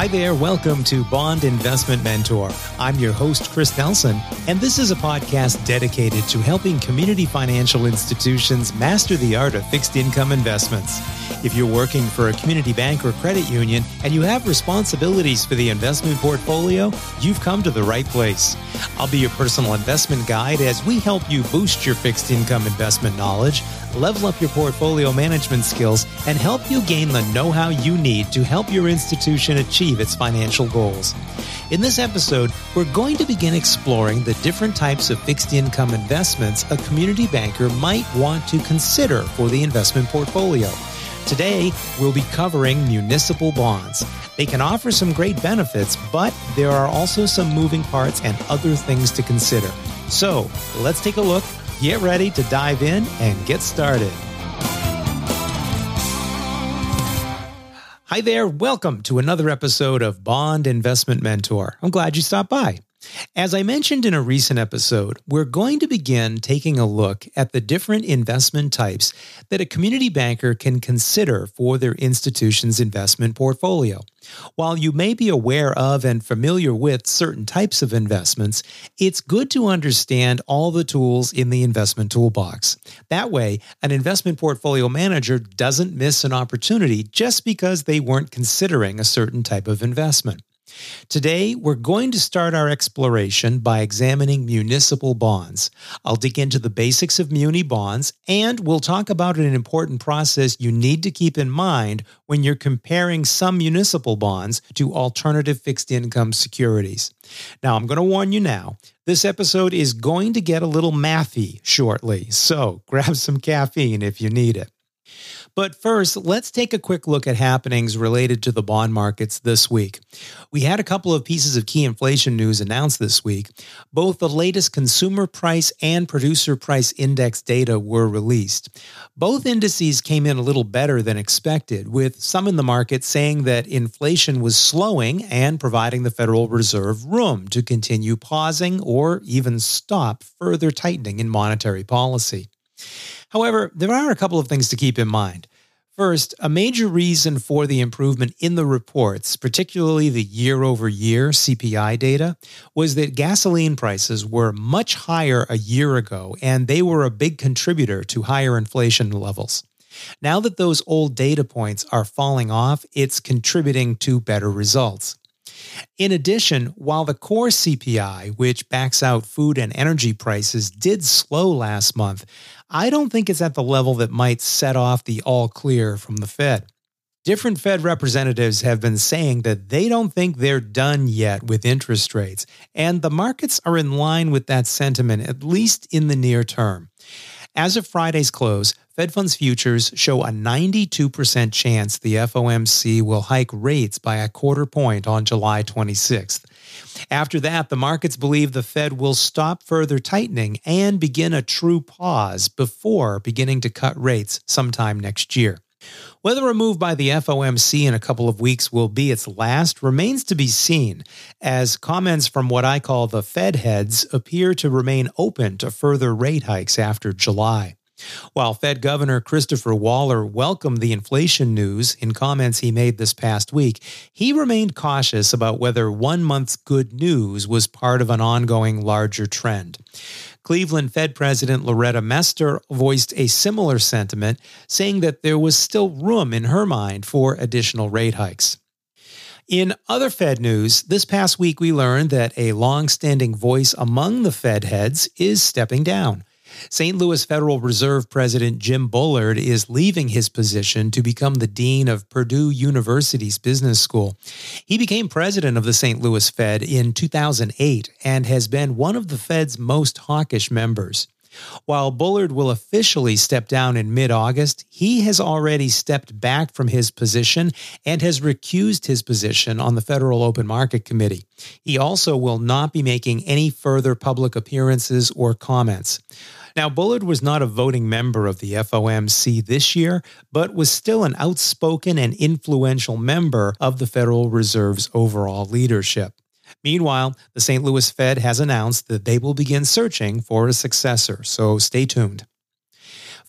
Hi there, welcome to Bond Investment Mentor. I'm your host, Chris Nelson, and this is a podcast dedicated to helping community financial institutions master the art of fixed income investments. If you're working for a community bank or credit union and you have responsibilities for the investment portfolio, you've come to the right place. I'll be your personal investment guide as we help you boost your fixed income investment knowledge, level up your portfolio management skills, and help you gain the know how you need to help your institution achieve its financial goals. In this episode, we're going to begin exploring the different types of fixed income investments a community banker might want to consider for the investment portfolio. Today, we'll be covering municipal bonds. They can offer some great benefits, but there are also some moving parts and other things to consider. So, let's take a look, get ready to dive in, and get started. Hi there, welcome to another episode of Bond Investment Mentor. I'm glad you stopped by. As I mentioned in a recent episode, we're going to begin taking a look at the different investment types that a community banker can consider for their institution's investment portfolio. While you may be aware of and familiar with certain types of investments, it's good to understand all the tools in the investment toolbox. That way, an investment portfolio manager doesn't miss an opportunity just because they weren't considering a certain type of investment. Today, we're going to start our exploration by examining municipal bonds. I'll dig into the basics of muni bonds, and we'll talk about an important process you need to keep in mind when you're comparing some municipal bonds to alternative fixed income securities. Now, I'm going to warn you now. This episode is going to get a little mathy shortly, so grab some caffeine if you need it. But first, let's take a quick look at happenings related to the bond markets this week. We had a couple of pieces of key inflation news announced this week. Both the latest consumer price and producer price index data were released. Both indices came in a little better than expected, with some in the market saying that inflation was slowing and providing the Federal Reserve room to continue pausing or even stop further tightening in monetary policy. However, there are a couple of things to keep in mind. First, a major reason for the improvement in the reports, particularly the year over year CPI data, was that gasoline prices were much higher a year ago, and they were a big contributor to higher inflation levels. Now that those old data points are falling off, it's contributing to better results. In addition, while the core CPI, which backs out food and energy prices, did slow last month, I don't think it's at the level that might set off the all clear from the Fed. Different Fed representatives have been saying that they don't think they're done yet with interest rates, and the markets are in line with that sentiment, at least in the near term. As of Friday's close, Fed funds futures show a 92% chance the FOMC will hike rates by a quarter point on July 26th. After that, the markets believe the Fed will stop further tightening and begin a true pause before beginning to cut rates sometime next year. Whether a move by the FOMC in a couple of weeks will be its last remains to be seen, as comments from what I call the Fed heads appear to remain open to further rate hikes after July. While Fed Governor Christopher Waller welcomed the inflation news in comments he made this past week, he remained cautious about whether one month's good news was part of an ongoing larger trend. Cleveland Fed President Loretta Mester voiced a similar sentiment, saying that there was still room in her mind for additional rate hikes. In other Fed news, this past week we learned that a long standing voice among the Fed heads is stepping down. St. Louis Federal Reserve President Jim Bullard is leaving his position to become the dean of Purdue University's business school. He became president of the St. Louis Fed in 2008 and has been one of the Fed's most hawkish members. While Bullard will officially step down in mid August, he has already stepped back from his position and has recused his position on the Federal Open Market Committee. He also will not be making any further public appearances or comments. Now, Bullard was not a voting member of the FOMC this year, but was still an outspoken and influential member of the Federal Reserve's overall leadership. Meanwhile, the St. Louis Fed has announced that they will begin searching for a successor, so stay tuned.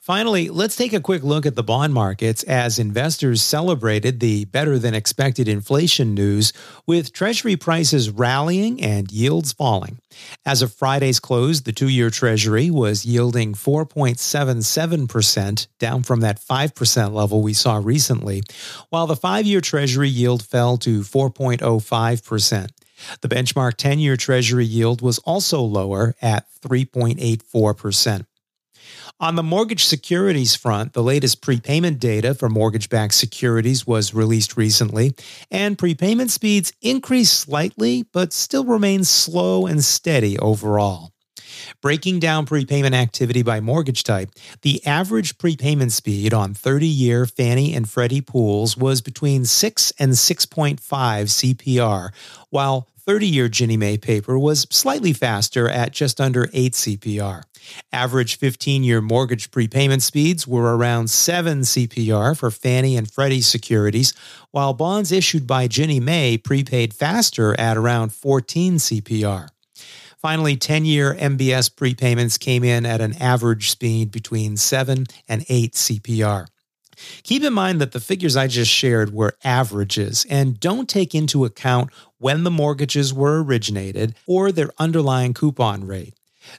Finally, let's take a quick look at the bond markets as investors celebrated the better than expected inflation news with Treasury prices rallying and yields falling. As of Friday's close, the two year Treasury was yielding 4.77%, down from that 5% level we saw recently, while the five year Treasury yield fell to 4.05%. The benchmark 10 year Treasury yield was also lower at 3.84%. On the mortgage securities front, the latest prepayment data for mortgage backed securities was released recently, and prepayment speeds increased slightly but still remain slow and steady overall. Breaking down prepayment activity by mortgage type, the average prepayment speed on 30 year Fannie and Freddie pools was between 6 and 6.5 CPR, while 30 year Ginnie Mae paper was slightly faster at just under 8 CPR. Average 15 year mortgage prepayment speeds were around 7 CPR for Fannie and Freddie securities, while bonds issued by Ginnie Mae prepaid faster at around 14 CPR. Finally, 10 year MBS prepayments came in at an average speed between 7 and 8 CPR. Keep in mind that the figures I just shared were averages and don't take into account when the mortgages were originated or their underlying coupon rate.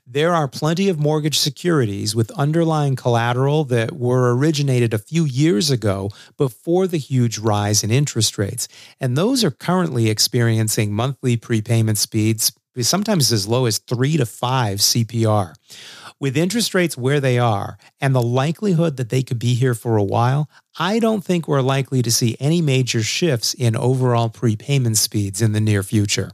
There are plenty of mortgage securities with underlying collateral that were originated a few years ago before the huge rise in interest rates, and those are currently experiencing monthly prepayment speeds sometimes as low as 3 to 5 CPR. With interest rates where they are and the likelihood that they could be here for a while, I don't think we're likely to see any major shifts in overall prepayment speeds in the near future.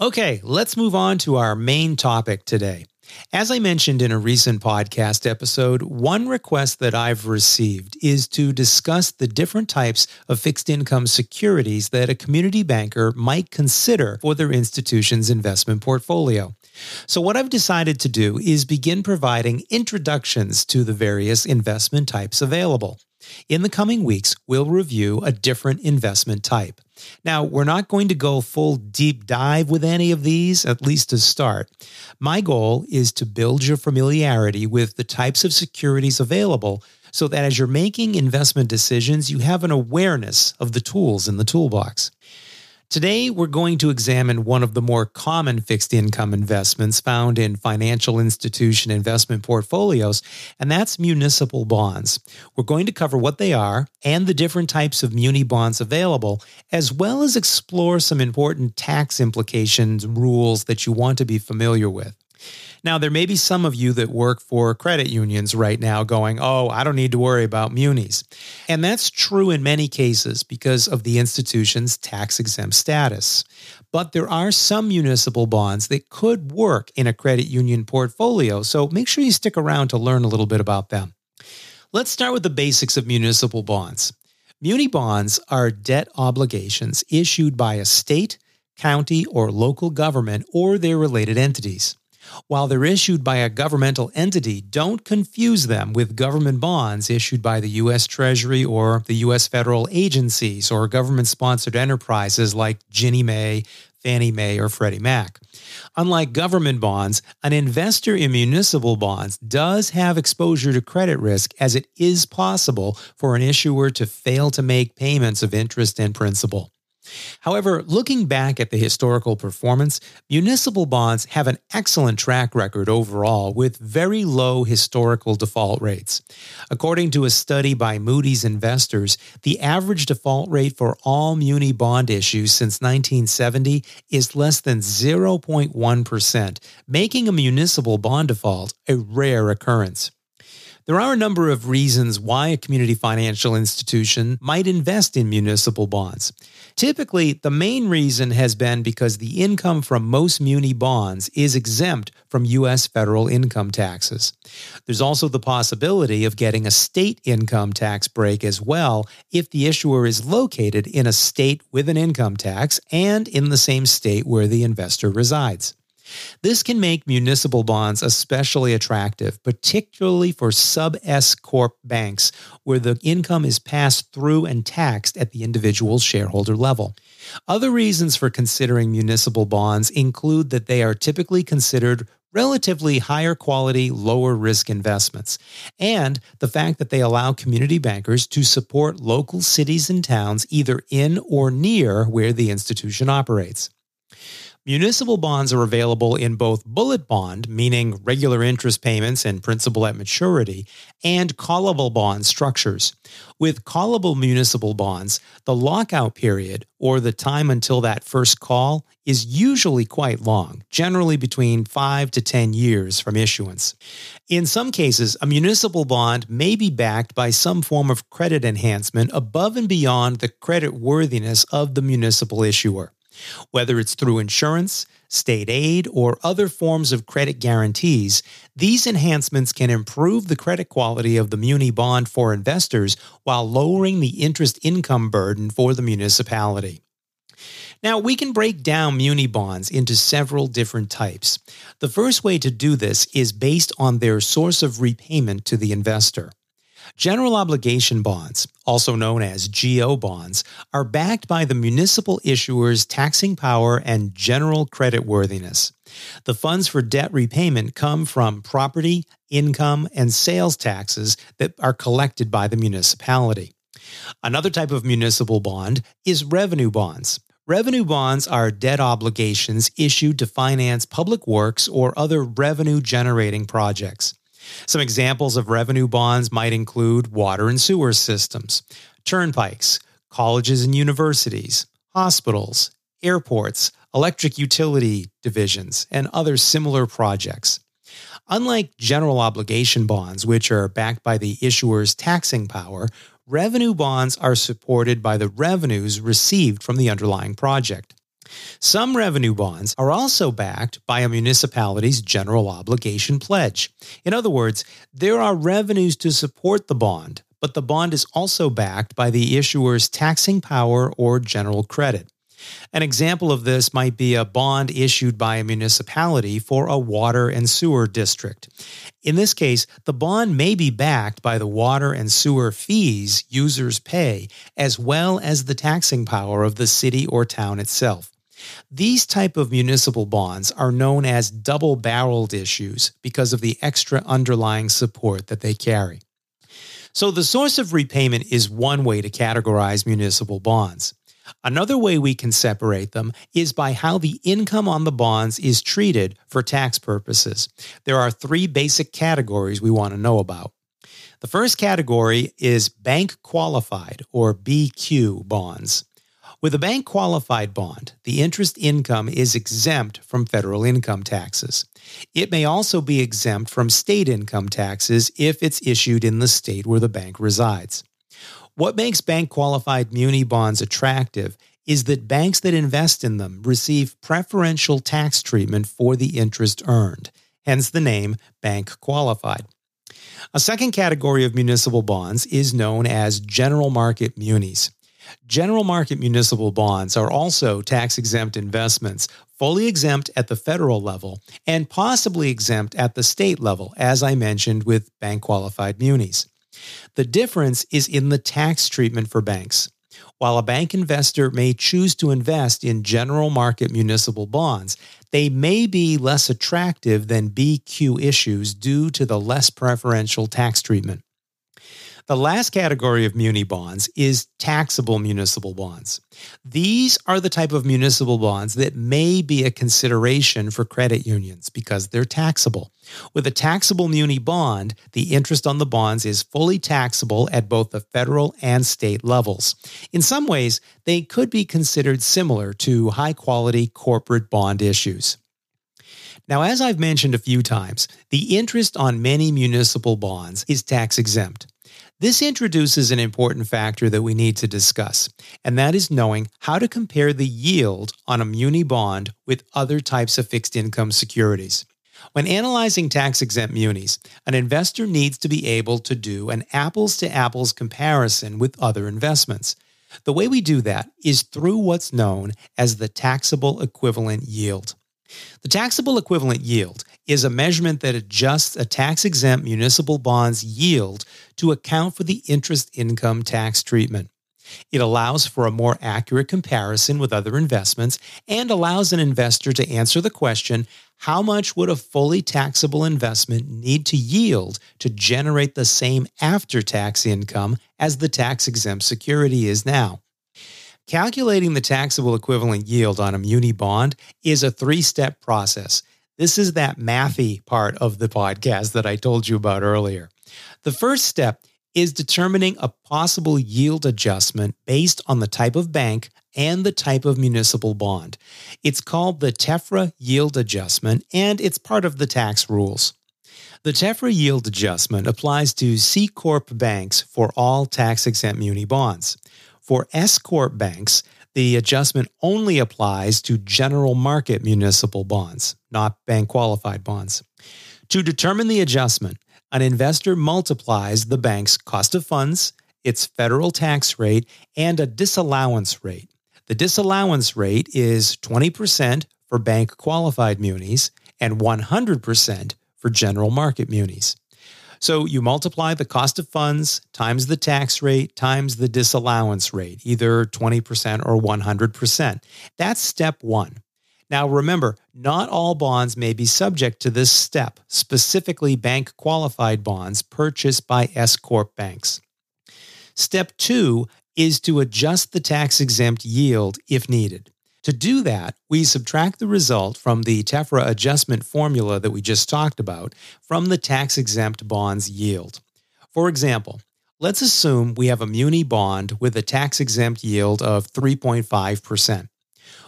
Okay, let's move on to our main topic today. As I mentioned in a recent podcast episode, one request that I've received is to discuss the different types of fixed income securities that a community banker might consider for their institution's investment portfolio. So, what I've decided to do is begin providing introductions to the various investment types available. In the coming weeks, we'll review a different investment type. Now, we're not going to go full deep dive with any of these, at least to start. My goal is to build your familiarity with the types of securities available so that as you're making investment decisions, you have an awareness of the tools in the toolbox. Today, we're going to examine one of the more common fixed income investments found in financial institution investment portfolios, and that's municipal bonds. We're going to cover what they are and the different types of muni bonds available, as well as explore some important tax implications rules that you want to be familiar with. Now, there may be some of you that work for credit unions right now going, oh, I don't need to worry about munis. And that's true in many cases because of the institution's tax exempt status. But there are some municipal bonds that could work in a credit union portfolio, so make sure you stick around to learn a little bit about them. Let's start with the basics of municipal bonds. Muni bonds are debt obligations issued by a state, county, or local government or their related entities. While they're issued by a governmental entity, don't confuse them with government bonds issued by the U.S. Treasury or the U.S. federal agencies or government sponsored enterprises like Ginnie Mae, Fannie Mae, or Freddie Mac. Unlike government bonds, an investor in municipal bonds does have exposure to credit risk as it is possible for an issuer to fail to make payments of interest and principal. However, looking back at the historical performance, municipal bonds have an excellent track record overall with very low historical default rates. According to a study by Moody's Investors, the average default rate for all muni bond issues since 1970 is less than 0.1%, making a municipal bond default a rare occurrence. There are a number of reasons why a community financial institution might invest in municipal bonds. Typically, the main reason has been because the income from most muni bonds is exempt from U.S. federal income taxes. There's also the possibility of getting a state income tax break as well if the issuer is located in a state with an income tax and in the same state where the investor resides. This can make municipal bonds especially attractive, particularly for sub S Corp banks, where the income is passed through and taxed at the individual shareholder level. Other reasons for considering municipal bonds include that they are typically considered relatively higher quality, lower risk investments, and the fact that they allow community bankers to support local cities and towns either in or near where the institution operates. Municipal bonds are available in both bullet bond, meaning regular interest payments and principal at maturity, and callable bond structures. With callable municipal bonds, the lockout period, or the time until that first call, is usually quite long, generally between 5 to 10 years from issuance. In some cases, a municipal bond may be backed by some form of credit enhancement above and beyond the credit worthiness of the municipal issuer. Whether it's through insurance, state aid, or other forms of credit guarantees, these enhancements can improve the credit quality of the muni bond for investors while lowering the interest income burden for the municipality. Now, we can break down muni bonds into several different types. The first way to do this is based on their source of repayment to the investor. General obligation bonds, also known as GO bonds, are backed by the municipal issuer's taxing power and general credit worthiness. The funds for debt repayment come from property, income, and sales taxes that are collected by the municipality. Another type of municipal bond is revenue bonds. Revenue bonds are debt obligations issued to finance public works or other revenue generating projects. Some examples of revenue bonds might include water and sewer systems, turnpikes, colleges and universities, hospitals, airports, electric utility divisions, and other similar projects. Unlike general obligation bonds, which are backed by the issuer's taxing power, revenue bonds are supported by the revenues received from the underlying project. Some revenue bonds are also backed by a municipality's general obligation pledge. In other words, there are revenues to support the bond, but the bond is also backed by the issuer's taxing power or general credit. An example of this might be a bond issued by a municipality for a water and sewer district. In this case, the bond may be backed by the water and sewer fees users pay, as well as the taxing power of the city or town itself. These type of municipal bonds are known as double-barreled issues because of the extra underlying support that they carry. So the source of repayment is one way to categorize municipal bonds. Another way we can separate them is by how the income on the bonds is treated for tax purposes. There are three basic categories we want to know about. The first category is bank qualified or BQ bonds. With a bank qualified bond, the interest income is exempt from federal income taxes. It may also be exempt from state income taxes if it's issued in the state where the bank resides. What makes bank qualified muni bonds attractive is that banks that invest in them receive preferential tax treatment for the interest earned, hence the name bank qualified. A second category of municipal bonds is known as general market munis. General market municipal bonds are also tax exempt investments, fully exempt at the federal level and possibly exempt at the state level, as I mentioned with bank qualified munis. The difference is in the tax treatment for banks. While a bank investor may choose to invest in general market municipal bonds, they may be less attractive than BQ issues due to the less preferential tax treatment. The last category of muni bonds is taxable municipal bonds. These are the type of municipal bonds that may be a consideration for credit unions because they're taxable. With a taxable muni bond, the interest on the bonds is fully taxable at both the federal and state levels. In some ways, they could be considered similar to high quality corporate bond issues. Now, as I've mentioned a few times, the interest on many municipal bonds is tax exempt. This introduces an important factor that we need to discuss, and that is knowing how to compare the yield on a muni bond with other types of fixed income securities. When analyzing tax exempt munis, an investor needs to be able to do an apples to apples comparison with other investments. The way we do that is through what's known as the taxable equivalent yield. The taxable equivalent yield is a measurement that adjusts a tax exempt municipal bond's yield to account for the interest income tax treatment. It allows for a more accurate comparison with other investments and allows an investor to answer the question how much would a fully taxable investment need to yield to generate the same after tax income as the tax exempt security is now? Calculating the taxable equivalent yield on a muni bond is a three step process. This is that mathy part of the podcast that I told you about earlier. The first step is determining a possible yield adjustment based on the type of bank and the type of municipal bond. It's called the TEFRA yield adjustment, and it's part of the tax rules. The TEFRA yield adjustment applies to C Corp banks for all tax exempt muni bonds. For S Corp banks, the adjustment only applies to general market municipal bonds, not bank qualified bonds. To determine the adjustment, an investor multiplies the bank's cost of funds, its federal tax rate, and a disallowance rate. The disallowance rate is 20% for bank qualified munis and 100% for general market munis. So you multiply the cost of funds times the tax rate times the disallowance rate, either 20% or 100%. That's step one. Now remember, not all bonds may be subject to this step, specifically bank qualified bonds purchased by S Corp banks. Step two is to adjust the tax exempt yield if needed. To do that, we subtract the result from the TEFRA adjustment formula that we just talked about from the tax exempt bond's yield. For example, let's assume we have a muni bond with a tax exempt yield of 3.5%.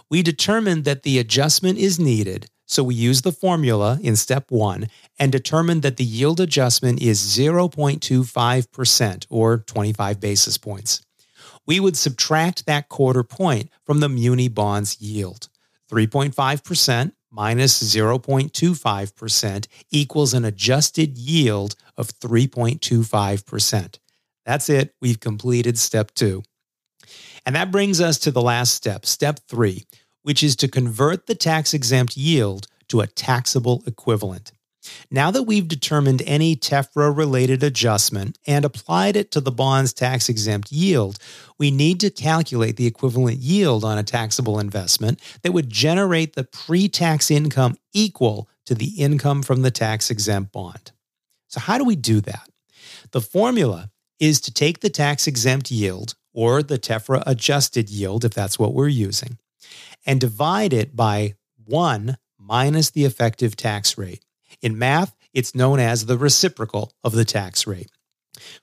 We determine that the adjustment is needed, so we use the formula in step one and determine that the yield adjustment is 0.25% or 25 basis points we would subtract that quarter point from the muni bonds yield. 3.5% minus 0.25% equals an adjusted yield of 3.25%. That's it. We've completed step two. And that brings us to the last step, step three, which is to convert the tax exempt yield to a taxable equivalent. Now that we've determined any TEFRA related adjustment and applied it to the bond's tax exempt yield, we need to calculate the equivalent yield on a taxable investment that would generate the pre tax income equal to the income from the tax exempt bond. So, how do we do that? The formula is to take the tax exempt yield, or the TEFRA adjusted yield, if that's what we're using, and divide it by 1 minus the effective tax rate. In math, it's known as the reciprocal of the tax rate.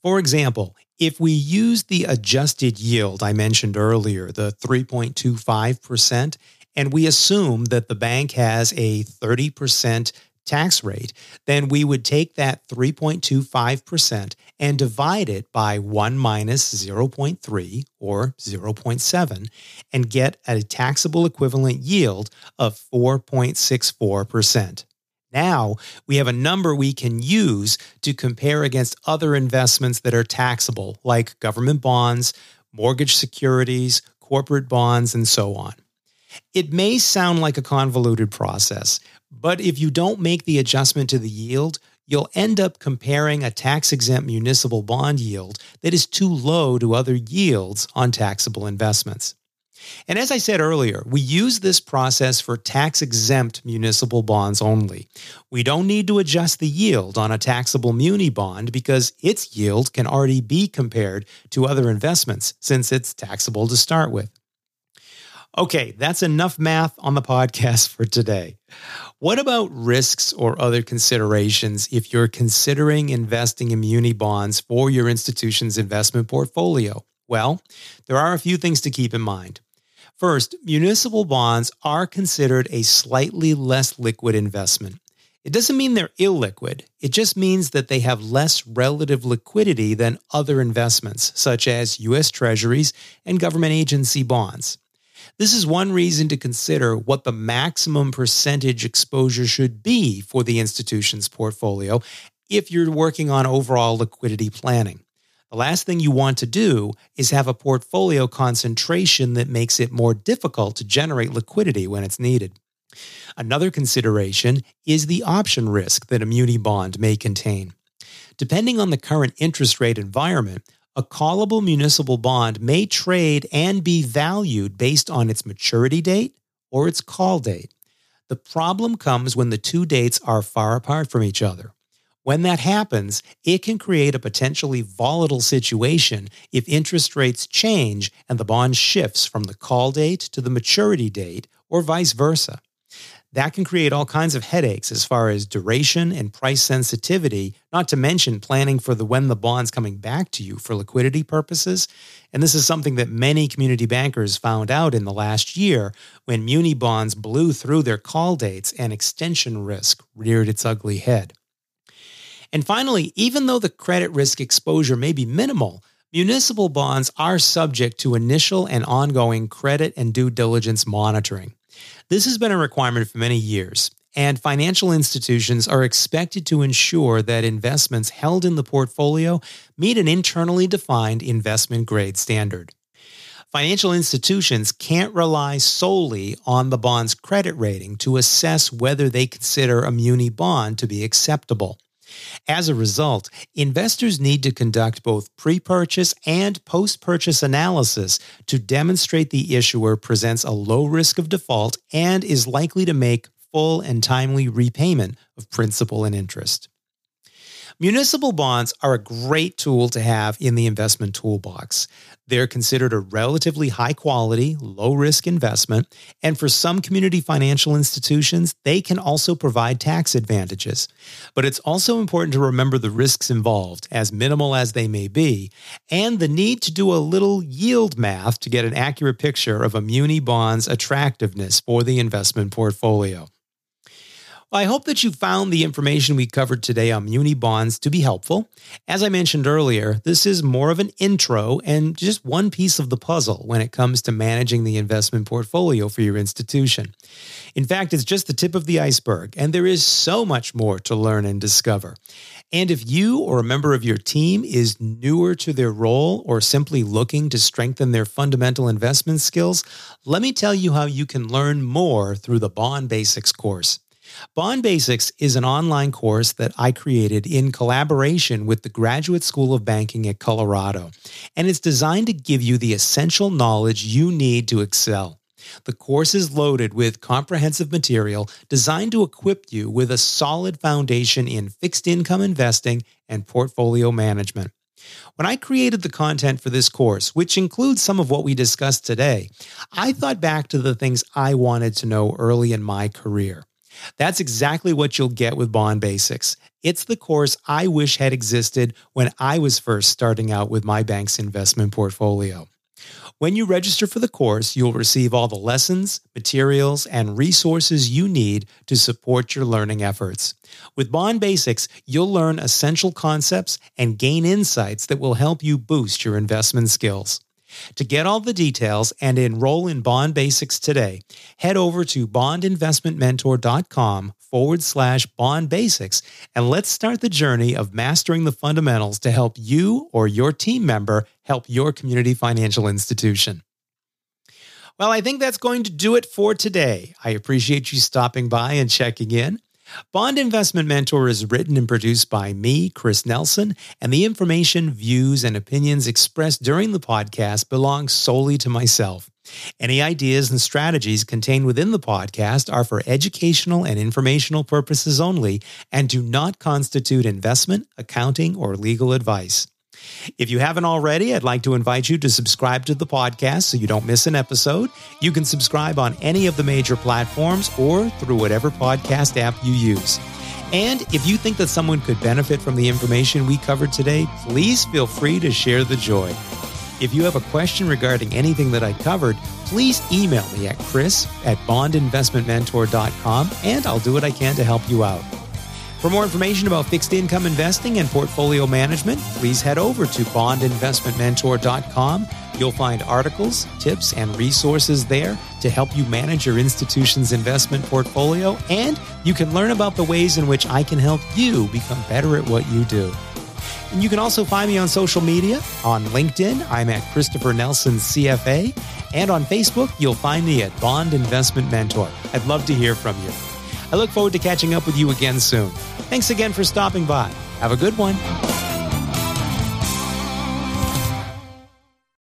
For example, if we use the adjusted yield I mentioned earlier, the 3.25%, and we assume that the bank has a 30% tax rate, then we would take that 3.25% and divide it by 1 minus 0.3 or 0.7 and get a taxable equivalent yield of 4.64%. Now we have a number we can use to compare against other investments that are taxable, like government bonds, mortgage securities, corporate bonds, and so on. It may sound like a convoluted process, but if you don't make the adjustment to the yield, you'll end up comparing a tax exempt municipal bond yield that is too low to other yields on taxable investments. And as I said earlier, we use this process for tax exempt municipal bonds only. We don't need to adjust the yield on a taxable muni bond because its yield can already be compared to other investments since it's taxable to start with. Okay, that's enough math on the podcast for today. What about risks or other considerations if you're considering investing in muni bonds for your institution's investment portfolio? Well, there are a few things to keep in mind. First, municipal bonds are considered a slightly less liquid investment. It doesn't mean they're illiquid, it just means that they have less relative liquidity than other investments, such as U.S. Treasuries and government agency bonds. This is one reason to consider what the maximum percentage exposure should be for the institution's portfolio if you're working on overall liquidity planning. The last thing you want to do is have a portfolio concentration that makes it more difficult to generate liquidity when it's needed. Another consideration is the option risk that a muni bond may contain. Depending on the current interest rate environment, a callable municipal bond may trade and be valued based on its maturity date or its call date. The problem comes when the two dates are far apart from each other. When that happens, it can create a potentially volatile situation if interest rates change and the bond shifts from the call date to the maturity date or vice versa. That can create all kinds of headaches as far as duration and price sensitivity, not to mention planning for the when the bond's coming back to you for liquidity purposes. And this is something that many community bankers found out in the last year when muni bonds blew through their call dates and extension risk reared its ugly head. And finally, even though the credit risk exposure may be minimal, municipal bonds are subject to initial and ongoing credit and due diligence monitoring. This has been a requirement for many years, and financial institutions are expected to ensure that investments held in the portfolio meet an internally defined investment grade standard. Financial institutions can't rely solely on the bond's credit rating to assess whether they consider a muni bond to be acceptable. As a result, investors need to conduct both pre purchase and post purchase analysis to demonstrate the issuer presents a low risk of default and is likely to make full and timely repayment of principal and interest. Municipal bonds are a great tool to have in the investment toolbox. They're considered a relatively high quality, low risk investment, and for some community financial institutions, they can also provide tax advantages. But it's also important to remember the risks involved, as minimal as they may be, and the need to do a little yield math to get an accurate picture of a muni bond's attractiveness for the investment portfolio. I hope that you found the information we covered today on muni bonds to be helpful. As I mentioned earlier, this is more of an intro and just one piece of the puzzle when it comes to managing the investment portfolio for your institution. In fact, it's just the tip of the iceberg, and there is so much more to learn and discover. And if you or a member of your team is newer to their role or simply looking to strengthen their fundamental investment skills, let me tell you how you can learn more through the Bond Basics course. Bond Basics is an online course that I created in collaboration with the Graduate School of Banking at Colorado, and it's designed to give you the essential knowledge you need to excel. The course is loaded with comprehensive material designed to equip you with a solid foundation in fixed income investing and portfolio management. When I created the content for this course, which includes some of what we discussed today, I thought back to the things I wanted to know early in my career. That's exactly what you'll get with Bond Basics. It's the course I wish had existed when I was first starting out with my bank's investment portfolio. When you register for the course, you'll receive all the lessons, materials, and resources you need to support your learning efforts. With Bond Basics, you'll learn essential concepts and gain insights that will help you boost your investment skills. To get all the details and enroll in Bond Basics today, head over to bondinvestmentmentor.com forward slash bond basics and let's start the journey of mastering the fundamentals to help you or your team member help your community financial institution. Well, I think that's going to do it for today. I appreciate you stopping by and checking in. Bond Investment Mentor is written and produced by me, Chris Nelson, and the information, views, and opinions expressed during the podcast belong solely to myself. Any ideas and strategies contained within the podcast are for educational and informational purposes only and do not constitute investment, accounting, or legal advice. If you haven't already, I'd like to invite you to subscribe to the podcast so you don't miss an episode. You can subscribe on any of the major platforms or through whatever podcast app you use. And if you think that someone could benefit from the information we covered today, please feel free to share the joy. If you have a question regarding anything that I covered, please email me at chris at bondinvestmentmentor.com and I'll do what I can to help you out. For more information about fixed income investing and portfolio management, please head over to bondinvestmentmentor.com. You'll find articles, tips, and resources there to help you manage your institution's investment portfolio, and you can learn about the ways in which I can help you become better at what you do. And you can also find me on social media. On LinkedIn, I'm at Christopher Nelson CFA, and on Facebook, you'll find me at Bond Investment Mentor. I'd love to hear from you. I look forward to catching up with you again soon. Thanks again for stopping by. Have a good one.